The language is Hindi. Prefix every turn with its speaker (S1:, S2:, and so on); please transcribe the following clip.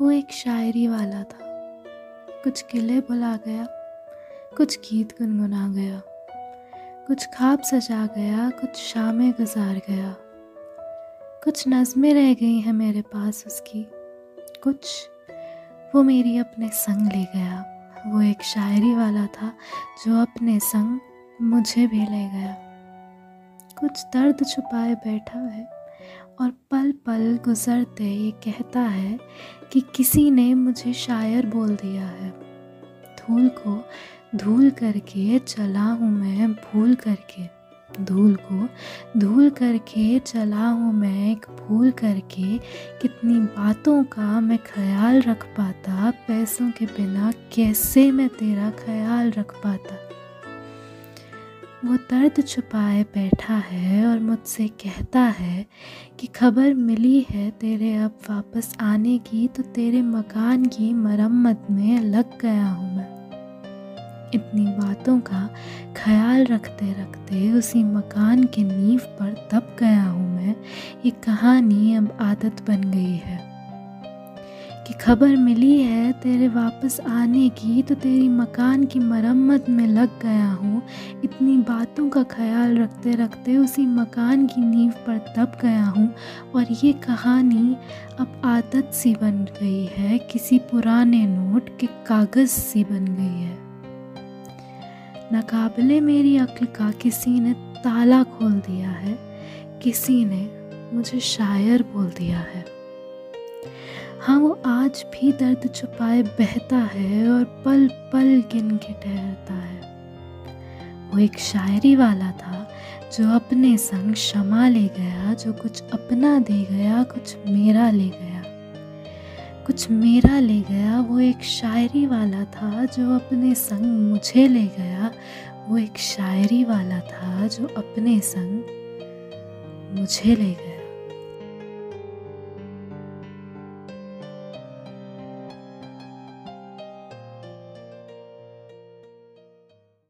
S1: वो एक शायरी वाला था। कुछ किले बुला गया, कुछ गीत गुनगुना गया, कुछ खाब सजा गया, कुछ शामें गुजार गया। कुछ नज़में रह गई हैं मेरे पास उसकी, कुछ वो मेरी अपने संग ले गया। वो एक शायरी वाला था जो अपने संग मुझे भी ले गया। कुछ दर्द छुपाए बैठा है और पल पल गुजरते ये कहता है कि किसी ने मुझे शायर बोल दिया है। धूल को धूल करके चला हूँ मैं, भूल करके। धूल को धूल करके चला हूँ मैं, एक भूल करके। कितनी बातों का मैं ख्याल रख पाता, पैसों के बिना कैसे मैं तेरा ख्याल रख पाता? वो दर्द छुपाए बैठा है और मुझसे कहता है कि खबर मिली है तेरे अब वापस आने की तो तेरे मकान की मरम्मत में लग गया हूँ मैं। इतनी बातों का ख्याल रखते रखते उसी मकान के नींव पर दब गया हूँ मैं। ये कहानी अब आदत बन गई है। कि खबर मिली है, तेरे वापस आने की तो तेरी मकान की मरम्मत में लग गया हूँ। इतनी बातों का ख्याल रखते रखते उसी मकान की नींव पर दब गया हूँ। और ये कहानी अब आदत सी बन गई है, किसी पुराने नोट के कागज़ सी बन गई है। नाकाबले मेरी अक्ल का किसी ने ताला खोल दिया है, किसी ने मुझे शायर बोल दिया है। हाँ वो आज भी दर्द छुपाए बहता है और पल पल गिन के ठहरता है। वो एक शायरी वाला था, जो अपने संग क्षमा ले गया, जो कुछ अपना दे गया, कुछ मेरा ले गया। कुछ मेरा ले गया, वो एक शायरी वाला था, जो अपने संग मुझे ले गया। वो एक शायरी वाला था, जो अपने संग मुझे ले गया।